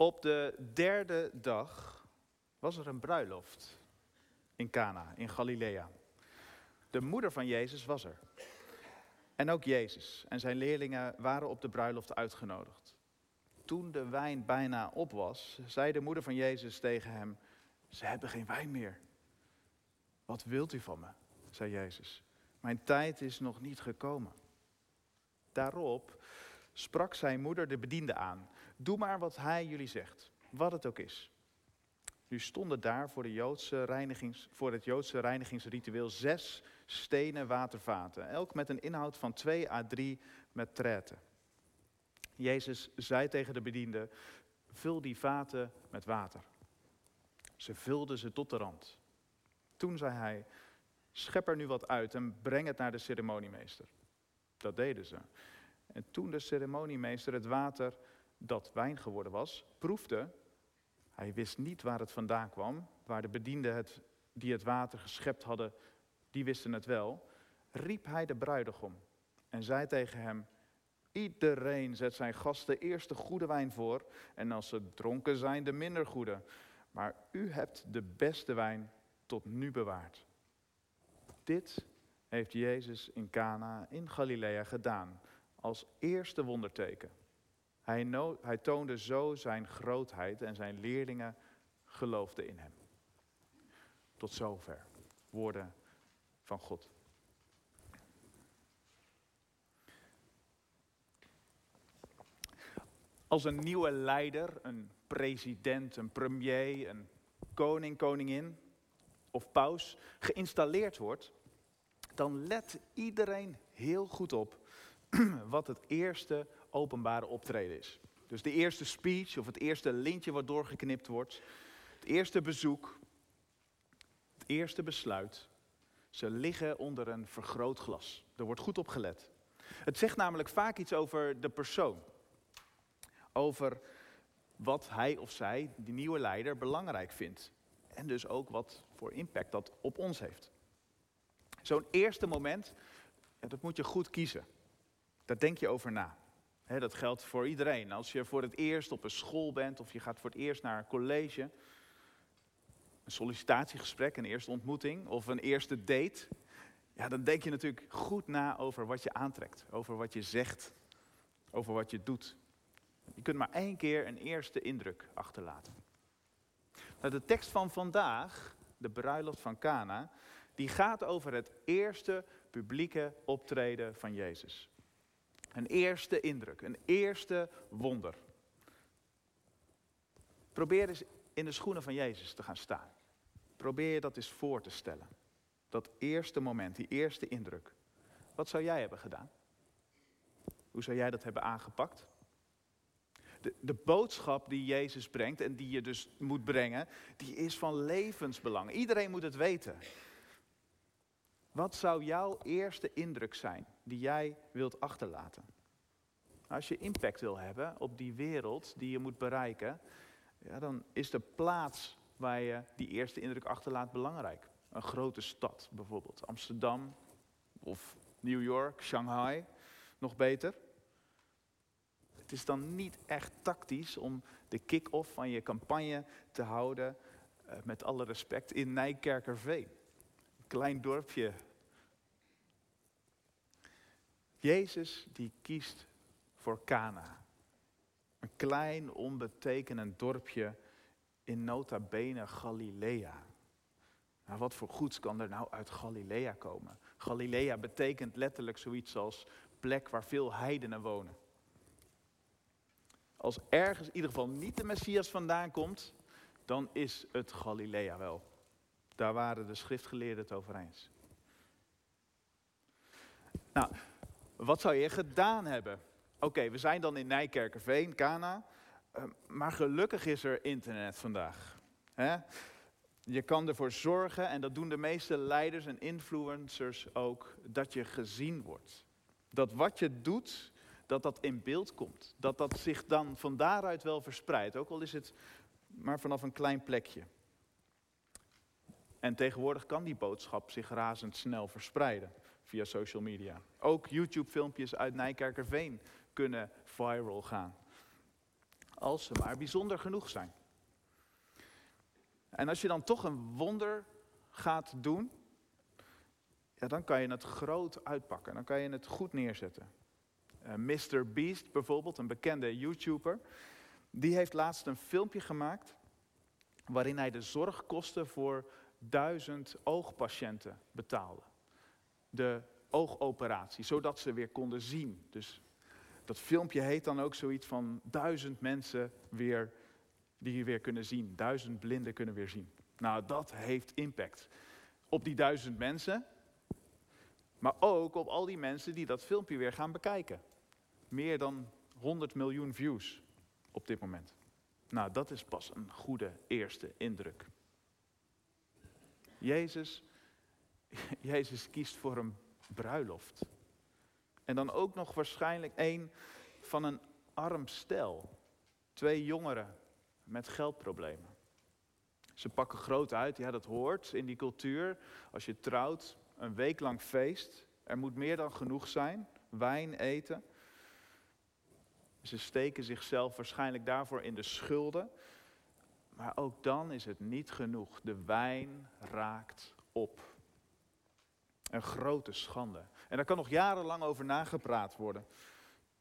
Op de derde dag was er een bruiloft in Cana, in Galilea. De moeder van Jezus was er. En ook Jezus en zijn leerlingen waren op de bruiloft uitgenodigd. Toen de wijn bijna op was, zei de moeder van Jezus tegen hem: Ze hebben geen wijn meer. Wat wilt u van me? zei Jezus. Mijn tijd is nog niet gekomen. Daarop sprak zijn moeder de bediende aan. Doe maar wat hij jullie zegt, wat het ook is. Nu stonden daar voor, de Joodse reinigings, voor het Joodse reinigingsritueel zes stenen watervaten, elk met een inhoud van 2 à 3 met treten. Jezus zei tegen de bediende, vul die vaten met water. Ze vulden ze tot de rand. Toen zei hij, schep er nu wat uit en breng het naar de ceremoniemeester. Dat deden ze. En toen de ceremoniemeester het water dat wijn geworden was, proefde, hij wist niet waar het vandaan kwam, waar de bedienden het, die het water geschept hadden, die wisten het wel, riep hij de bruidegom en zei tegen hem, iedereen zet zijn gasten eerst de goede wijn voor en als ze dronken zijn de minder goede. Maar u hebt de beste wijn tot nu bewaard. Dit heeft Jezus in Cana in Galilea gedaan als eerste wonderteken. Hij, no hij toonde zo zijn grootheid en zijn leerlingen geloofden in hem. Tot zover. Woorden van God. Als een nieuwe leider, een president, een premier, een koning, koningin of paus geïnstalleerd wordt, dan let iedereen heel goed op wat het eerste openbare optreden is. Dus de eerste speech of het eerste lintje wat doorgeknipt wordt, het eerste bezoek, het eerste besluit. Ze liggen onder een vergrootglas. Er wordt goed op gelet. Het zegt namelijk vaak iets over de persoon. Over wat hij of zij, die nieuwe leider, belangrijk vindt. En dus ook wat voor impact dat op ons heeft. Zo'n eerste moment, dat moet je goed kiezen. Daar denk je over na. Dat geldt voor iedereen. Als je voor het eerst op een school bent of je gaat voor het eerst naar een college, een sollicitatiegesprek, een eerste ontmoeting of een eerste date, ja, dan denk je natuurlijk goed na over wat je aantrekt, over wat je zegt, over wat je doet. Je kunt maar één keer een eerste indruk achterlaten. Nou, de tekst van vandaag, de bruiloft van Cana, die gaat over het eerste publieke optreden van Jezus. Een eerste indruk, een eerste wonder. Probeer eens in de schoenen van Jezus te gaan staan. Probeer je dat eens voor te stellen. Dat eerste moment, die eerste indruk. Wat zou jij hebben gedaan? Hoe zou jij dat hebben aangepakt? De, de, boodschap die Jezus brengt en die je dus moet brengen, die is van levensbelang. Iedereen moet het weten. Wat zou jouw eerste indruk zijn die jij wilt achterlaten? Als je impact wil hebben op die wereld die je moet bereiken, ja, dan is de plaats waar je die eerste indruk achterlaat belangrijk. Een grote stad bijvoorbeeld, Amsterdam of New York, Shanghai, nog beter. Het is dan niet echt tactisch om de kick-off van je campagne te houden, eh, met alle respect, in Nijkerkerveen klein dorpje. Jezus die kiest voor Cana. Een klein onbetekenend dorpje in nota bene Galilea. Nou, wat voor goeds kan er nou uit Galilea komen? Galilea betekent letterlijk zoiets als plek waar veel heidenen wonen. Als ergens in ieder geval niet de Messias vandaan komt, dan is het Galilea wel. Daar waren de schriftgeleerden het over eens. Nou, wat zou je gedaan hebben? Oké, we zijn dan in Nijkerkerveen, Kana. Uh, maar gelukkig is er internet vandaag. Je kan ervoor zorgen, en dat doen de meeste leiders en influencers ook, dat je gezien wordt. Dat wat je doet, dat dat in beeld komt. Dat dat zich dan van daaruit wel verspreidt, ook al is het maar vanaf een klein plekje. En tegenwoordig kan die boodschap zich razendsnel verspreiden via social media. Ook YouTube-filmpjes uit Nijkerkerveen kunnen viral gaan. als ze maar bijzonder genoeg zijn. En als je dan toch een wonder gaat doen, ja, dan kan je het groot uitpakken. Dan kan je het goed neerzetten. Uh, Mr. Beast bijvoorbeeld, een bekende YouTuber, die heeft laatst een filmpje gemaakt waarin hij de zorgkosten voor duizend oogpatiënten betaalde. De oogoperatie, zodat ze weer konden zien. Dus dat filmpje heet dan ook zoiets van duizend mensen weer, die weer kunnen zien. Duizend blinden kunnen weer zien. Nou, dat heeft impact. Op die duizend mensen, maar ook op al die mensen die dat filmpje weer gaan bekijken. Meer dan 100 miljoen views op dit moment. Nou, dat is pas een goede eerste indruk. Jezus, Jezus kiest voor een bruiloft. En dan ook nog waarschijnlijk één van een arm stel. Twee jongeren met geldproblemen. Ze pakken groot uit, ja dat hoort in die cultuur. Als je trouwt, een week lang feest. Er moet meer dan genoeg zijn. Wijn, eten. Ze steken zichzelf waarschijnlijk daarvoor in de schulden. Maar ook dan is het niet genoeg. De wijn raakt op. Een grote schande. En daar kan nog jarenlang over nagepraat worden.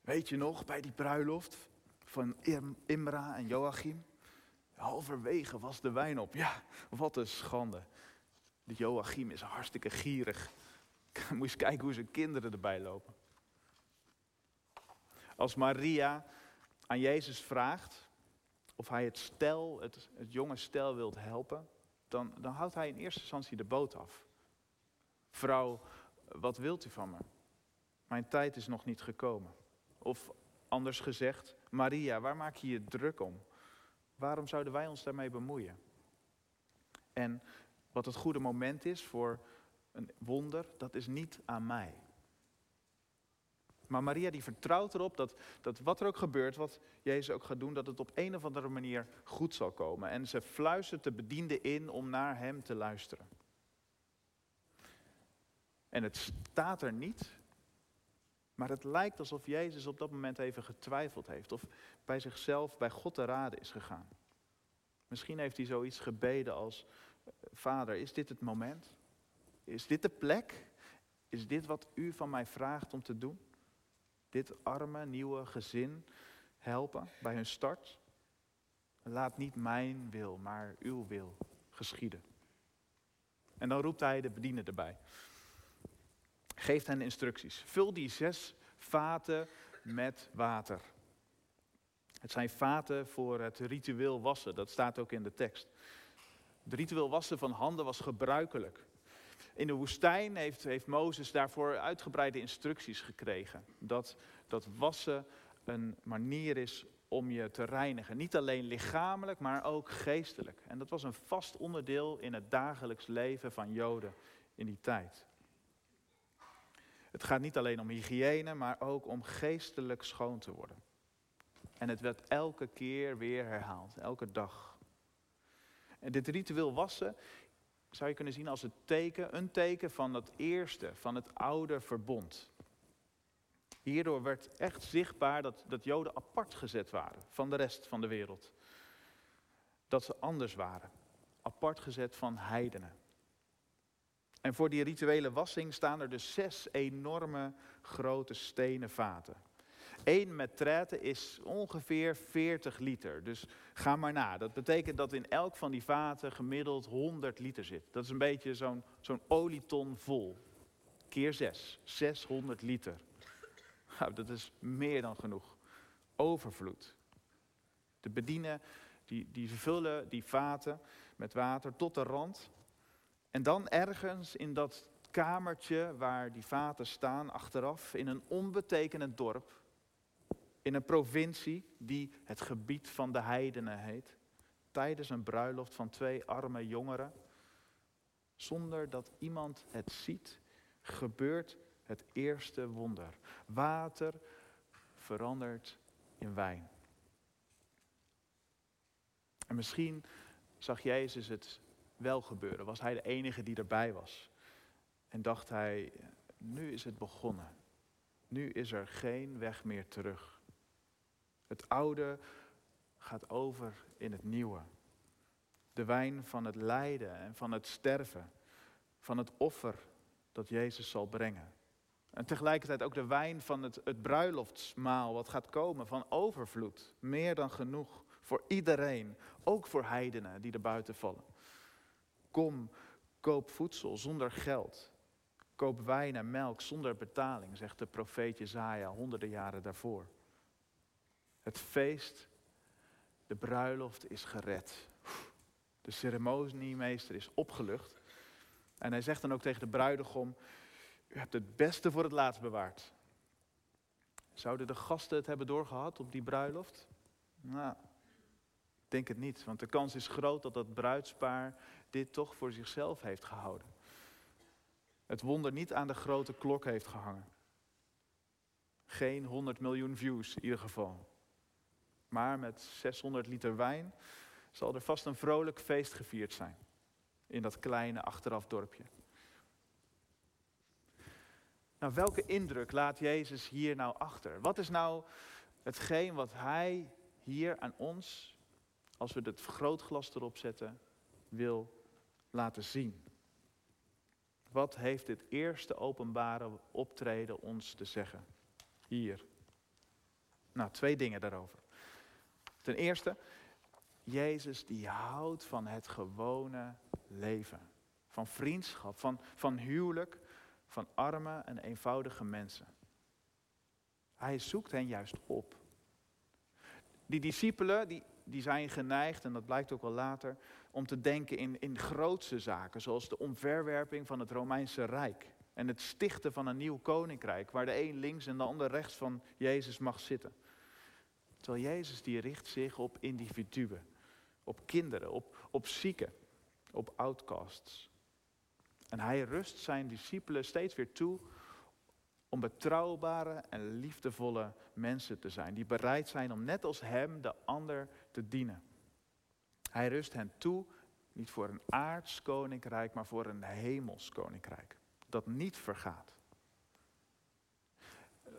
Weet je nog, bij die bruiloft van Imra en Joachim? Halverwege was de wijn op. Ja, wat een schande. Die Joachim is hartstikke gierig. Moet eens kijken hoe zijn kinderen erbij lopen. Als Maria aan Jezus vraagt of hij het stel, het, het jonge stel wilt helpen, dan, dan houdt hij in eerste instantie de boot af. Vrouw, wat wilt u van me? Mijn tijd is nog niet gekomen. Of anders gezegd, Maria, waar maak je je druk om? Waarom zouden wij ons daarmee bemoeien? En wat het goede moment is voor een wonder, dat is niet aan mij. Maar Maria die vertrouwt erop dat, dat wat er ook gebeurt, wat Jezus ook gaat doen, dat het op een of andere manier goed zal komen. En ze fluistert de bediende in om naar hem te luisteren. En het staat er niet, maar het lijkt alsof Jezus op dat moment even getwijfeld heeft. Of bij zichzelf, bij God te raden is gegaan. Misschien heeft hij zoiets gebeden als, Vader, is dit het moment? Is dit de plek? Is dit wat u van mij vraagt om te doen? Dit arme nieuwe gezin helpen bij hun start? Laat niet mijn wil, maar uw wil geschieden. En dan roept hij de bediende erbij geeft hen instructies. Vul die zes vaten met water. Het zijn vaten voor het ritueel wassen, dat staat ook in de tekst. Het ritueel wassen van handen was gebruikelijk. In de woestijn heeft, heeft Mozes daarvoor uitgebreide instructies gekregen. Dat, dat wassen een manier is om je te reinigen. Niet alleen lichamelijk, maar ook geestelijk. En dat was een vast onderdeel in het dagelijks leven van Joden in die tijd. Het gaat niet alleen om hygiëne, maar ook om geestelijk schoon te worden. En het werd elke keer weer herhaald, elke dag. En dit ritueel wassen zou je kunnen zien als het teken, een teken van het eerste, van het oude verbond. Hierdoor werd echt zichtbaar dat, dat Joden apart gezet waren van de rest van de wereld. Dat ze anders waren, apart gezet van heidenen. En voor die rituele wassing staan er dus zes enorme grote stenen vaten. Eén metrette is ongeveer 40 liter. Dus ga maar na. Dat betekent dat in elk van die vaten gemiddeld 100 liter zit. Dat is een beetje zo'n zo'n olieton vol. Keer 6. 600 liter. Nou, dat is meer dan genoeg. Overvloed. De bedienen die, die vullen die vaten met water tot de rand. En dan ergens in dat kamertje waar die vaten staan, achteraf, in een onbetekenend dorp, in een provincie die het gebied van de heidenen heet, tijdens een bruiloft van twee arme jongeren, zonder dat iemand het ziet, gebeurt het eerste wonder. Water verandert in wijn. En misschien zag Jezus het wel gebeuren? Was hij de enige die erbij was? En dacht hij, nu is het begonnen. Nu is er geen weg meer terug. Het oude gaat over in het nieuwe. De wijn van het lijden en van het sterven, van het offer dat Jezus zal brengen. En tegelijkertijd ook de wijn van het, het bruiloftsmaal wat gaat komen, van overvloed. Meer dan genoeg voor iedereen, ook voor heidenen die er buiten vallen. Kom, koop voedsel zonder geld. Koop wijn en melk zonder betaling, zegt de profeet Jezaja honderden jaren daarvoor. Het feest, de bruiloft is gered. De ceremoniemeester is opgelucht. En hij zegt dan ook tegen de bruidegom, u hebt het beste voor het laatst bewaard. Zouden de gasten het hebben doorgehad op die bruiloft? Nou, ik denk het niet, want de kans is groot dat dat bruidspaar dit toch voor zichzelf heeft gehouden. Het wonder niet aan de grote klok heeft gehangen. Geen 100 miljoen views in ieder geval. Maar met 600 liter wijn zal er vast een vrolijk feest gevierd zijn. In dat kleine achteraf dorpje. Nou, welke indruk laat Jezus hier nou achter? Wat is nou hetgeen wat Hij hier aan ons, als we het vergrootglas erop zetten, wil laten zien? Wat heeft dit eerste openbare optreden ons te zeggen? Hier. Nou, twee dingen daarover. Ten eerste, Jezus die houdt van het gewone leven. Van vriendschap, van, van huwelijk, van arme en eenvoudige mensen. Hij zoekt hen juist op. Die discipelen die, die zijn geneigd, en dat blijkt ook wel later, om te denken in, in grootse zaken, zoals de omverwerping van het Romeinse Rijk. En het stichten van een nieuw koninkrijk, waar de een links en de ander rechts van Jezus mag zitten. Terwijl Jezus die richt zich op individuen, op kinderen, op, op zieken, op outcasts. En hij rust zijn discipelen steeds weer toe om betrouwbare en liefdevolle mensen te zijn, die bereid zijn om net als hem de ander te dienen. Hij rust hen toe, niet voor een aards koninkrijk, maar voor een hemels koninkrijk, dat niet vergaat.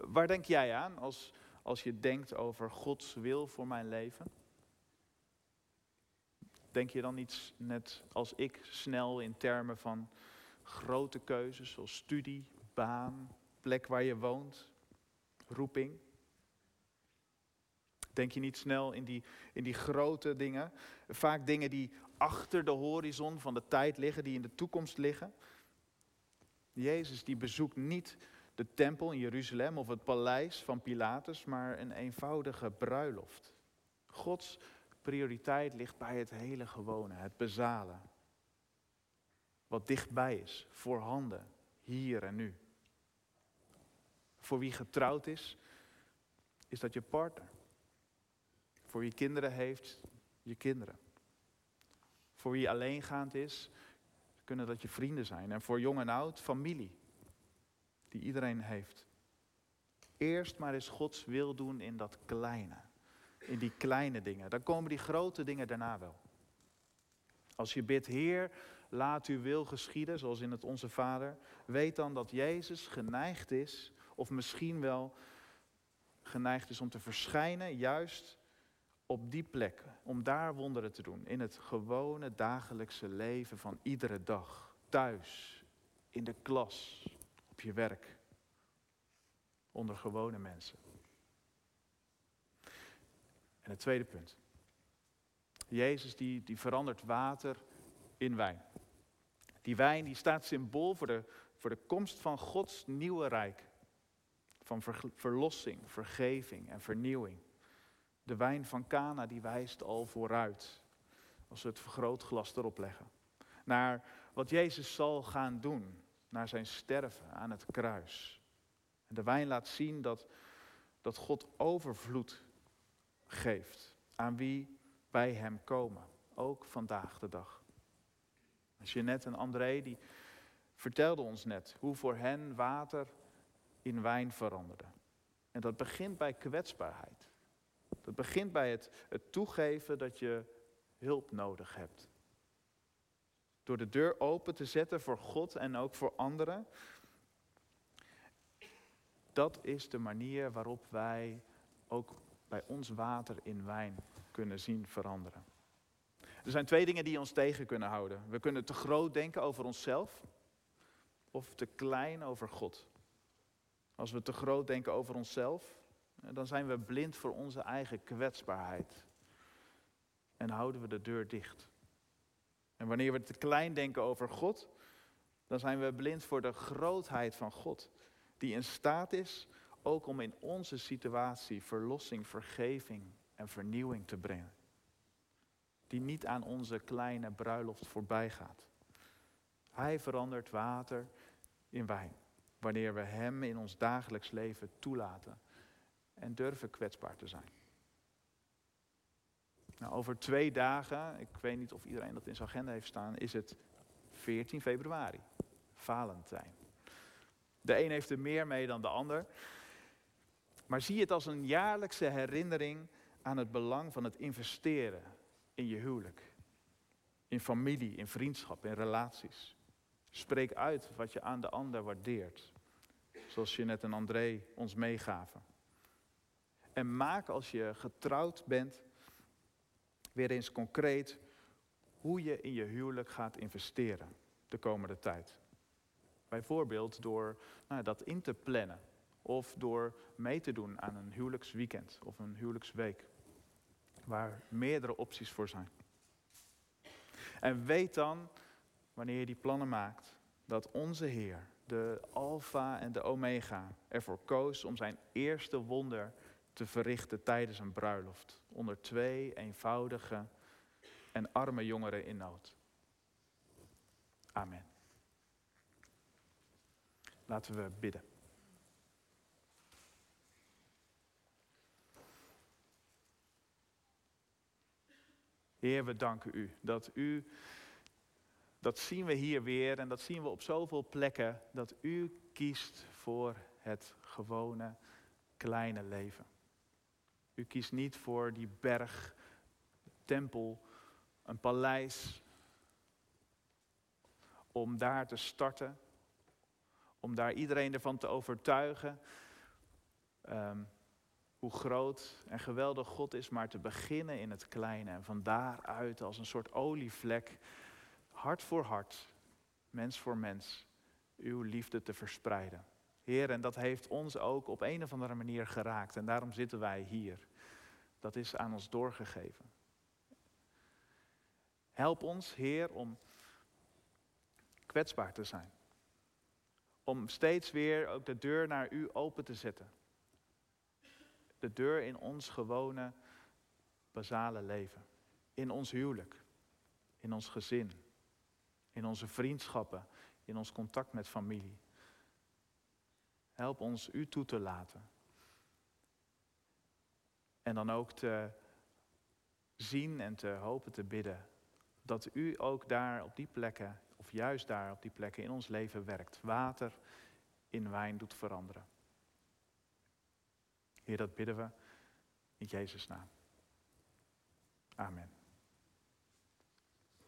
Waar denk jij aan als, als je denkt over Gods wil voor mijn leven? Denk je dan niet net als ik snel in termen van grote keuzes zoals studie, baan, plek waar je woont, roeping? Denk je niet snel in die, in die grote dingen? Vaak dingen die achter de horizon van de tijd liggen, die in de toekomst liggen. Jezus die bezoekt niet de tempel in Jeruzalem of het paleis van Pilatus, maar een eenvoudige bruiloft. Gods prioriteit ligt bij het hele gewone, het bezalen. Wat dichtbij is, voorhanden, hier en nu. Voor wie getrouwd is, is dat je partner. Voor wie kinderen heeft, je kinderen. Voor wie alleengaand is, kunnen dat je vrienden zijn. En voor jong en oud, familie. Die iedereen heeft. Eerst maar eens Gods wil doen in dat kleine. In die kleine dingen. Dan komen die grote dingen daarna wel. Als je bidt, Heer, laat uw wil geschieden, zoals in het Onze Vader. Weet dan dat Jezus geneigd is, of misschien wel geneigd is om te verschijnen, juist op die plek, om daar wonderen te doen. In het gewone dagelijkse leven van iedere dag. Thuis, in de klas, op je werk. Onder gewone mensen. En het tweede punt. Jezus die, die verandert water in wijn. Die wijn die staat symbool voor de, voor de komst van Gods nieuwe rijk. Van verlossing, vergeving en vernieuwing. De wijn van Cana die wijst al vooruit. Als we het vergrootglas erop leggen. Naar wat Jezus zal gaan doen. Naar zijn sterven aan het kruis. En de wijn laat zien dat, dat God overvloed geeft. Aan wie bij hem komen. Ook vandaag de dag. Jeanette en André die vertelden ons net hoe voor hen water in wijn veranderde. En dat begint bij kwetsbaarheid. Dat begint bij het, het toegeven dat je hulp nodig hebt. Door de deur open te zetten voor God en ook voor anderen. Dat is de manier waarop wij ook bij ons water in wijn kunnen zien veranderen. Er zijn twee dingen die ons tegen kunnen houden. We kunnen te groot denken over onszelf of te klein over God. Als we te groot denken over onszelf, dan zijn we blind voor onze eigen kwetsbaarheid. En houden we de deur dicht. En wanneer we te klein denken over God, dan zijn we blind voor de grootheid van God. Die in staat is ook om in onze situatie verlossing, vergeving en vernieuwing te brengen. Die niet aan onze kleine bruiloft voorbij gaat. Hij verandert water in wijn. Wanneer we Hem in ons dagelijks leven toelaten en durven kwetsbaar te zijn. Nou, over twee dagen, ik weet niet of iedereen dat in zijn agenda heeft staan, is het 14 februari, Valentijn. De een heeft er meer mee dan de ander. Maar zie het als een jaarlijkse herinnering aan het belang van het investeren in je huwelijk. In familie, in vriendschap, in relaties. Spreek uit wat je aan de ander waardeert. Zoals je net en André ons meegaven. En maak als je getrouwd bent weer eens concreet hoe je in je huwelijk gaat investeren de komende tijd. Bijvoorbeeld door nou, dat in te plannen of door mee te doen aan een huwelijksweekend of een huwelijksweek, waar meerdere opties voor zijn. En weet dan, wanneer je die plannen maakt, dat onze Heer, de Alpha en de Omega, ervoor koos om zijn eerste wonder te verrichten tijdens een bruiloft. Onder twee eenvoudige en arme jongeren in nood. Amen. Laten we bidden. Heer, we danken u dat u, dat zien we hier weer en dat zien we op zoveel plekken, dat u kiest voor het gewone kleine leven. U kiest niet voor die berg, tempel, een paleis, om daar te starten, om daar iedereen ervan te overtuigen um, hoe groot en geweldig God is, maar te beginnen in het kleine en van daaruit als een soort olievlek, hart voor hart, mens voor mens, uw liefde te verspreiden. Heer, en dat heeft ons ook op een of andere manier geraakt. En daarom zitten wij hier. Dat is aan ons doorgegeven. Help ons, Heer, om kwetsbaar te zijn. Om steeds weer ook de deur naar U open te zetten. De deur in ons gewone, basale leven. In ons huwelijk. In ons gezin. In onze vriendschappen. In ons contact met familie. Help ons u toe te laten. En dan ook te zien en te hopen te bidden dat u ook daar op die plekken, of juist daar op die plekken in ons leven werkt. Water in wijn doet veranderen. Heer, dat bidden we in Jezus' naam. Amen.